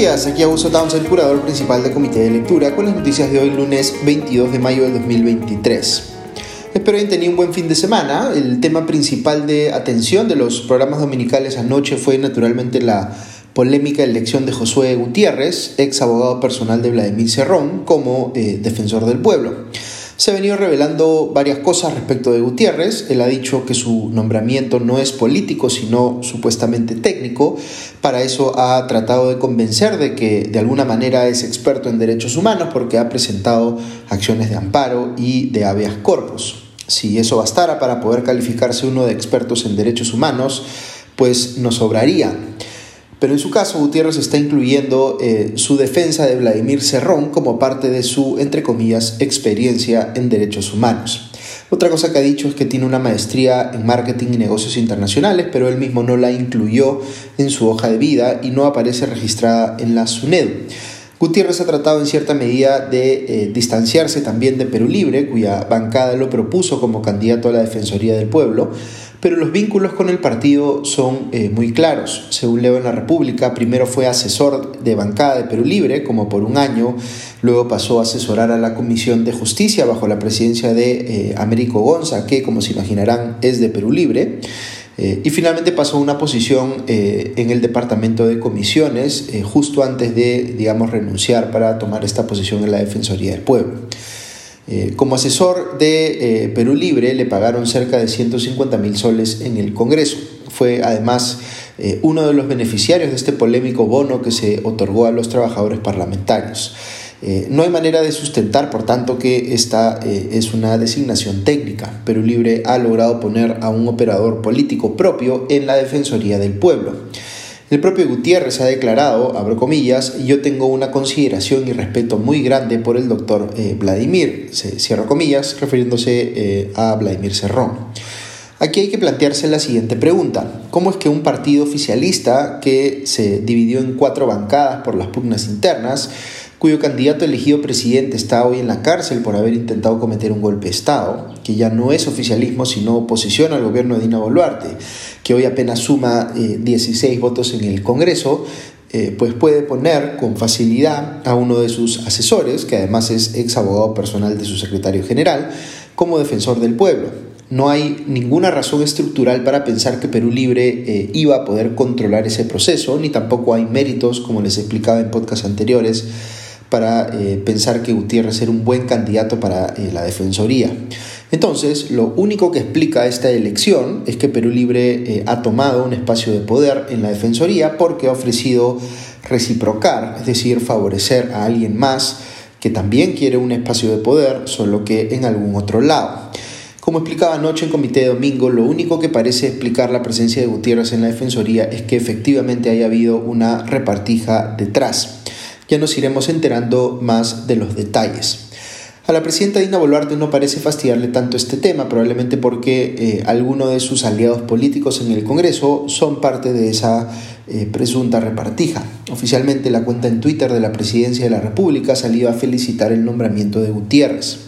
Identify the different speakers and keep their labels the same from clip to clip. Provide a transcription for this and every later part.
Speaker 1: días, aquí Augusto Townsend, curador principal del Comité de Lectura, con las noticias de hoy, lunes 22 de mayo del 2023. Espero hayan tenido un buen fin de semana. El tema principal de atención de los programas dominicales anoche fue naturalmente la polémica elección de Josué Gutiérrez, ex abogado personal de Vladimir Cerrón, como eh, defensor del pueblo se ha venido revelando varias cosas respecto de Gutiérrez. Él ha dicho que su nombramiento no es político, sino supuestamente técnico. Para eso ha tratado de convencer de que de alguna manera es experto en derechos humanos porque ha presentado acciones de amparo y de habeas corpus. Si eso bastara para poder calificarse uno de expertos en derechos humanos, pues nos sobraría. Pero en su caso, Gutiérrez está incluyendo eh, su defensa de Vladimir Cerrón como parte de su, entre comillas, experiencia en derechos humanos. Otra cosa que ha dicho es que tiene una maestría en marketing y negocios internacionales, pero él mismo no la incluyó en su hoja de vida y no aparece registrada en la SUNED. Gutiérrez ha tratado en cierta medida de eh, distanciarse también de Perú Libre, cuya bancada lo propuso como candidato a la Defensoría del Pueblo, pero los vínculos con el partido son eh, muy claros. Según leo en la República, primero fue asesor de bancada de Perú Libre, como por un año, luego pasó a asesorar a la Comisión de Justicia bajo la presidencia de eh, Américo Gonza, que como se imaginarán es de Perú Libre. Eh, y finalmente pasó a una posición en el departamento de comisiones justo antes de, digamos, renunciar para tomar esta posición en la Defensoría del Pueblo. Eh, como asesor de eh, Perú Libre le pagaron cerca de 150 mil soles en el Congreso. Fue además eh, uno de los beneficiarios de este polémico bono que se otorgó a los trabajadores parlamentarios. no hay manera de sustentar, por tanto, que esta es una designación técnica. Perú Libre ha logrado poner a un operador político propio en la Defensoría del Pueblo. El propio Gutiérrez ha declarado, abro comillas, yo tengo una consideración y respeto muy grande por el doctor eh, Vladimir, cierro comillas, refiriéndose eh, a Vladimir Cerrón. Aquí hay que plantearse la siguiente pregunta. ¿Cómo es que un partido oficialista que se dividió en cuatro bancadas por las pugnas internas cuyo candidato elegido presidente está hoy en la cárcel por haber intentado cometer un golpe de Estado, que ya no es oficialismo sino oposición al gobierno de Dina Boluarte, que hoy apenas suma 16 eh, votos en el Congreso, eh, pues puede poner con facilidad a uno de sus asesores, que además es ex abogado personal de su secretario general, como defensor del pueblo. No hay ninguna razón estructural para pensar que Perú Libre eh, iba a poder controlar ese proceso, ni tampoco hay méritos, como les explicaba en podcasts anteriores, para eh, pensar que Gutiérrez era un buen candidato para eh, la Defensoría. Entonces, lo único que explica esta elección es que Perú Libre eh, ha tomado un espacio de poder en la Defensoría porque ha ofrecido reciprocar, es decir, favorecer a alguien más que también quiere un espacio de poder, solo que en algún otro lado. Como explicaba anoche en Comité de Domingo, lo único que parece explicar la presencia de Gutiérrez en la Defensoría es que efectivamente haya habido una repartija detrás ya nos iremos enterando más de los detalles. A la presidenta Dina Boluarte no parece fastidiarle tanto este tema, probablemente porque eh, algunos de sus aliados políticos en el Congreso son parte de esa eh, presunta repartija. Oficialmente la cuenta en Twitter de la Presidencia de la República salió a felicitar el nombramiento de Gutiérrez.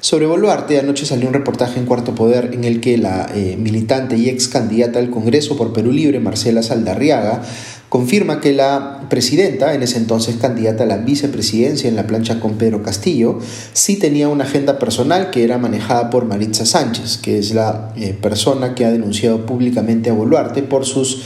Speaker 1: Sobre Boluarte, anoche salió un reportaje en Cuarto Poder en el que la eh, militante y ex candidata al Congreso por Perú Libre, Marcela Saldarriaga, confirma que la presidenta, en ese entonces candidata a la vicepresidencia en la plancha con Pedro Castillo, sí tenía una agenda personal que era manejada por Maritza Sánchez, que es la eh, persona que ha denunciado públicamente a Boluarte por sus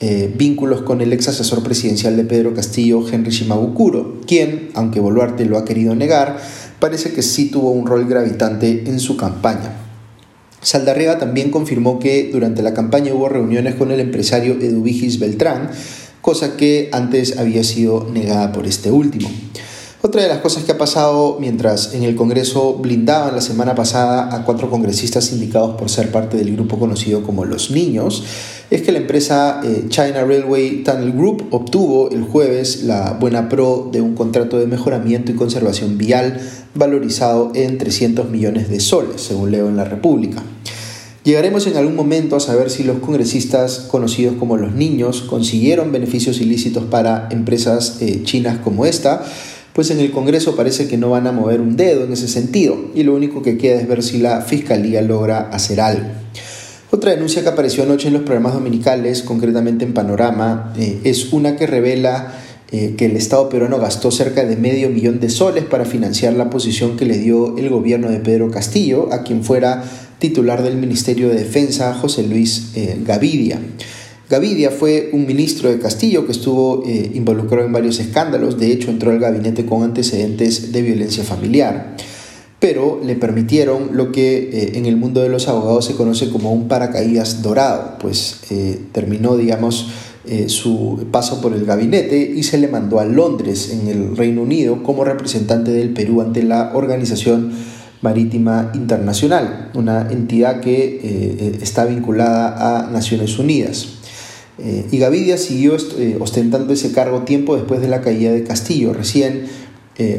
Speaker 1: eh, vínculos con el ex asesor presidencial de Pedro Castillo, Henry Shimabukuro, quien, aunque Boluarte lo ha querido negar, parece que sí tuvo un rol gravitante en su campaña. Saldarriga también confirmó que durante la campaña hubo reuniones con el empresario Eduvigis Beltrán, cosa que antes había sido negada por este último. Otra de las cosas que ha pasado mientras en el Congreso blindaban la semana pasada a cuatro congresistas indicados por ser parte del grupo conocido como Los Niños, es que la empresa eh, China Railway Tunnel Group obtuvo el jueves la buena pro de un contrato de mejoramiento y conservación vial valorizado en 300 millones de soles, según leo en la República. Llegaremos en algún momento a saber si los congresistas conocidos como los niños consiguieron beneficios ilícitos para empresas eh, chinas como esta, pues en el Congreso parece que no van a mover un dedo en ese sentido y lo único que queda es ver si la Fiscalía logra hacer algo. Otra denuncia que apareció anoche en los programas dominicales, concretamente en Panorama, eh, es una que revela eh, que el Estado peruano gastó cerca de medio millón de soles para financiar la posición que le dio el gobierno de Pedro Castillo a quien fuera titular del Ministerio de Defensa, José Luis eh, Gavidia. Gavidia fue un ministro de Castillo que estuvo eh, involucrado en varios escándalos, de hecho entró al gabinete con antecedentes de violencia familiar, pero le permitieron lo que en el mundo de los abogados se conoce como un paracaídas dorado, pues terminó, digamos, eh, su paso por el gabinete y se le mandó a Londres, en el Reino Unido, como representante del Perú ante la Organización Marítima Internacional, una entidad que eh, eh, está vinculada a Naciones Unidas. y Gavidia siguió ostentando ese cargo tiempo después de la caída de Castillo. Recién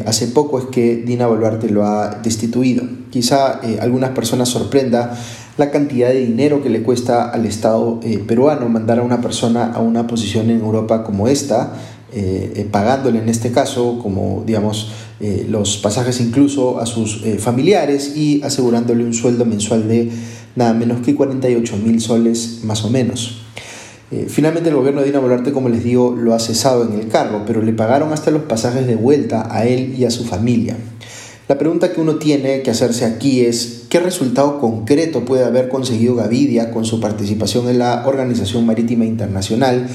Speaker 1: hace poco es que Dina Boluarte lo ha destituido. Quizá algunas personas sorprenda la cantidad de dinero que le cuesta al Estado eh, peruano mandar a una persona a una posición en Europa como esta, eh, eh, pagándole en este caso como digamos los pasajes incluso a sus familiares y asegurándole un sueldo mensual de nada menos que 48 mil soles más o menos. finalmente el gobierno de Dina Boluarte, como les digo, lo ha cesado en el cargo, pero le pagaron hasta los pasajes de vuelta a él y a su familia. La pregunta que uno tiene que hacerse aquí es, ¿qué resultado concreto puede haber conseguido Gavidia con su participación en la Organización Marítima Internacional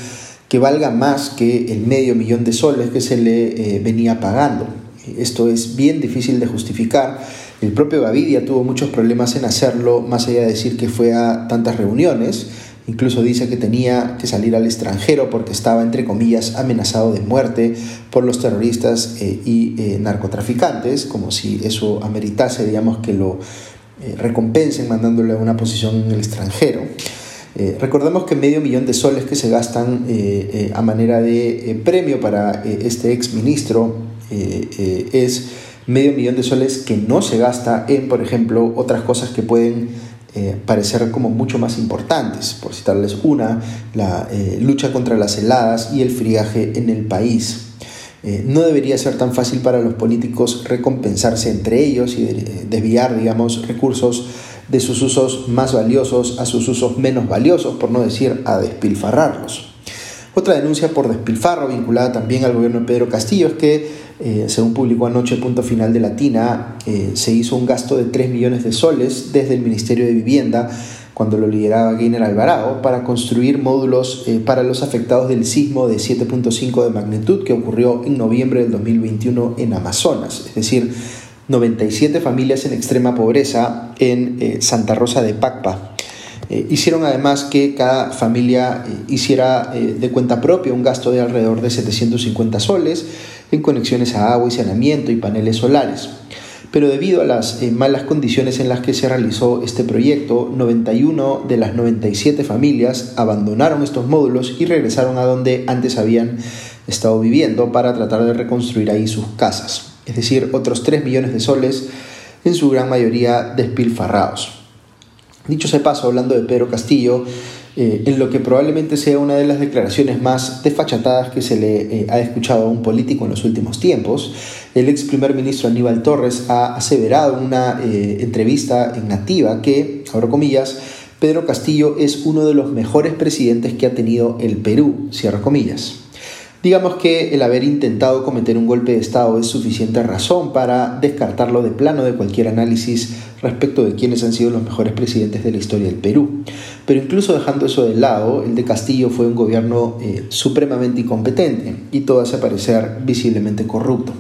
Speaker 1: que valga más que el medio millón de soles que se le eh, venía pagando? Esto es bien difícil de justificar. El propio Gavidia tuvo muchos problemas en hacerlo, más allá de decir que fue a tantas reuniones. Incluso dice que tenía que salir al extranjero porque estaba, entre comillas, amenazado de muerte por los terroristas eh, y eh, narcotraficantes, como si eso ameritase, digamos, que lo recompensen mandándole a una posición en el extranjero. Recordemos que medio millón de soles que se gastan a manera de premio para este ex ministro es medio millón de soles que no se gasta en, por ejemplo, otras cosas que pueden eh, parecer como mucho más importantes. Por citarles una, la eh, lucha contra las heladas y el friaje en el país. Eh, no debería ser tan fácil para los políticos recompensarse entre ellos y desviar, digamos, recursos de sus usos más valiosos a sus usos menos valiosos, por no decir a despilfarrarlos. Otra denuncia por despilfarro vinculada también al gobierno de Pedro Castillo es que eh, según publicó anoche Punto Final de Latina, eh, se hizo un gasto de 3 millones de soles desde el Ministerio de Vivienda, cuando lo lideraba Gainer Alvarado, para construir módulos eh, para los afectados del sismo de 7.5 de magnitud que ocurrió en noviembre del 2021 en Amazonas, es decir, 97 familias en extrema pobreza en Santa Rosa de Pacpa. hicieron además que cada familia hiciera de cuenta propia un gasto de alrededor de 750 soles, en conexiones a agua y saneamiento y paneles solares. Pero debido a las eh, malas condiciones en las que se realizó este proyecto, 91 de las 97 familias abandonaron estos módulos y regresaron a donde antes habían estado viviendo para tratar de reconstruir ahí sus casas. Es decir, otros 3 millones de soles, en su gran mayoría despilfarrados. Dicho ese paso, hablando de Pedro Castillo, eh, en lo que probablemente sea una de las declaraciones más desfachatadas que se le eh, ha escuchado a un político en los últimos tiempos. El ex primer ministro Aníbal Torres ha aseverado en una eh, entrevista en Nativa que, abro comillas, Pedro Castillo es uno de los mejores presidentes que ha tenido el Perú, cierro comillas. Digamos que el haber intentado cometer un golpe de Estado es suficiente razón para descartarlo de plano de cualquier análisis respecto de quiénes han sido los mejores presidentes de la historia del Perú. Pero incluso dejando eso de lado, el de Castillo fue un gobierno eh, supremamente incompetente y todo hace parecer visiblemente corrupto.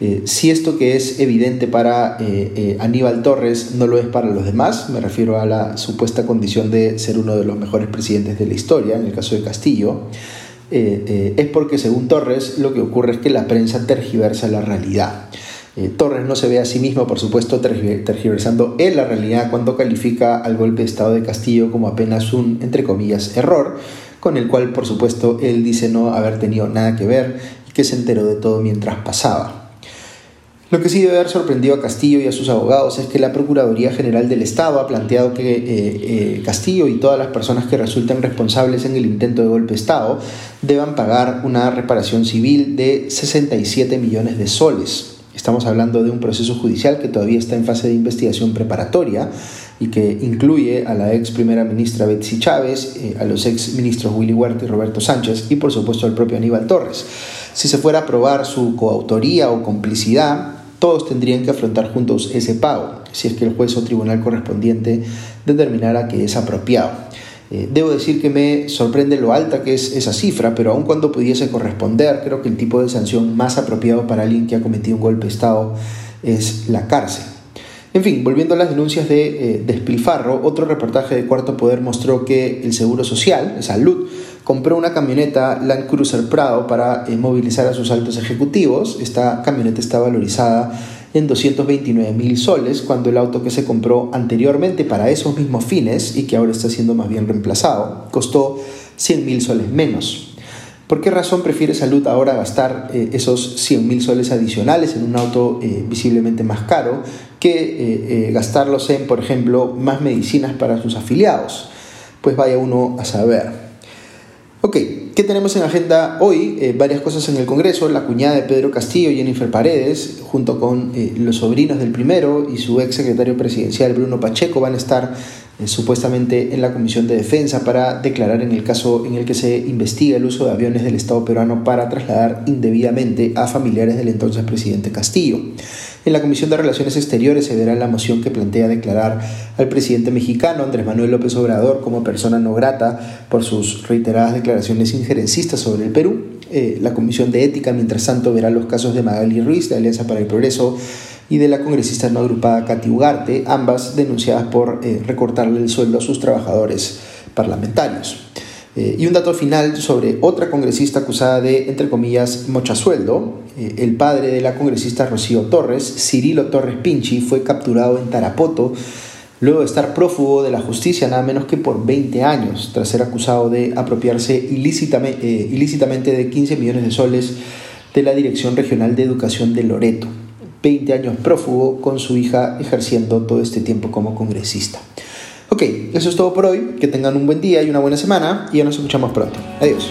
Speaker 1: Eh, si esto que es evidente para eh, Aníbal Torres no lo es para los demás, me refiero a la supuesta condición de ser uno de los mejores presidentes de la historia, en el caso de Castillo, eh, eh, es porque según Torres lo que ocurre es que la prensa tergiversa la realidad. Eh, Torres no se ve a sí mismo, por supuesto, tergiversando en la realidad cuando califica al golpe de Estado de Castillo como apenas un, entre comillas, error, con el cual, por supuesto, él dice no haber tenido nada que ver y que se enteró de todo mientras pasaba. Lo que sí debe haber sorprendido a Castillo y a sus abogados es que la Procuraduría General del Estado ha planteado que eh, eh, Castillo y todas las personas que resulten responsables en el intento de golpe de Estado deban pagar una reparación civil de 67 millones de soles. Estamos hablando de un proceso judicial que todavía está en fase de investigación preparatoria y que incluye a la ex primera ministra Betsy Chávez, eh, a los ex ministros Willy Huerta y Roberto Sánchez y por supuesto al propio Aníbal Torres. Si se fuera a probar su coautoría o complicidad, todos tendrían que afrontar juntos ese pago, si es que el juez o tribunal correspondiente determinara que es apropiado. Eh, debo decir que me sorprende lo alta que es esa cifra, pero aun cuando pudiese corresponder, creo que el tipo de sanción más apropiado para alguien que ha cometido un golpe de Estado es la cárcel. En fin, volviendo a las denuncias de eh, despilfarro, otro reportaje de Cuarto Poder mostró que el Seguro Social, Salud, compró una camioneta Land Cruiser Prado para eh, movilizar a sus altos ejecutivos. Esta camioneta está valorizada en 229 mil soles, cuando el auto que se compró anteriormente para esos mismos fines y que ahora está siendo más bien reemplazado, costó 100 mil soles menos. ¿Por qué razón prefiere Salud ahora gastar eh, esos 100 mil soles adicionales en un auto eh, visiblemente más caro que eh, gastarlos en, por ejemplo, más medicinas para sus afiliados? Pues vaya uno a saber. Ok, ¿qué tenemos en agenda hoy? varias cosas en el Congreso. La cuñada de Pedro Castillo, Jennifer Paredes, junto con los sobrinos del primero y su ex secretario presidencial Bruno Pacheco, van a estar eh, supuestamente en la Comisión de Defensa para declarar en el caso en el que se investiga el uso de aviones del Estado peruano para trasladar indebidamente a familiares del entonces presidente Castillo. En la Comisión de Relaciones Exteriores se verá la moción que plantea declarar al presidente mexicano Andrés Manuel López Obrador como persona no grata por sus reiteradas declaraciones injerencistas sobre el Perú. Eh, la Comisión de Ética, mientras tanto, verá los casos de Magali Ruiz, de Alianza para el Progreso, y de la congresista no agrupada Katy Ugarte, ambas denunciadas por eh, recortarle el sueldo a sus trabajadores parlamentarios. Eh, y un dato final sobre otra congresista acusada de, entre comillas, mochasueldo. Eh, el padre de la congresista Rocío Torres, Cirilo Torres Pinchi, fue capturado en Tarapoto luego de estar prófugo de la justicia nada menos que por 20 años, tras ser acusado de apropiarse ilícitamente, ilícitamente de 15 millones de soles de la Dirección Regional de Educación de Loreto. 20 años prófugo con su hija ejerciendo todo este tiempo como congresista. Ok, eso es todo por hoy. Que tengan un buen día y una buena semana y ya nos escuchamos pronto. Adiós.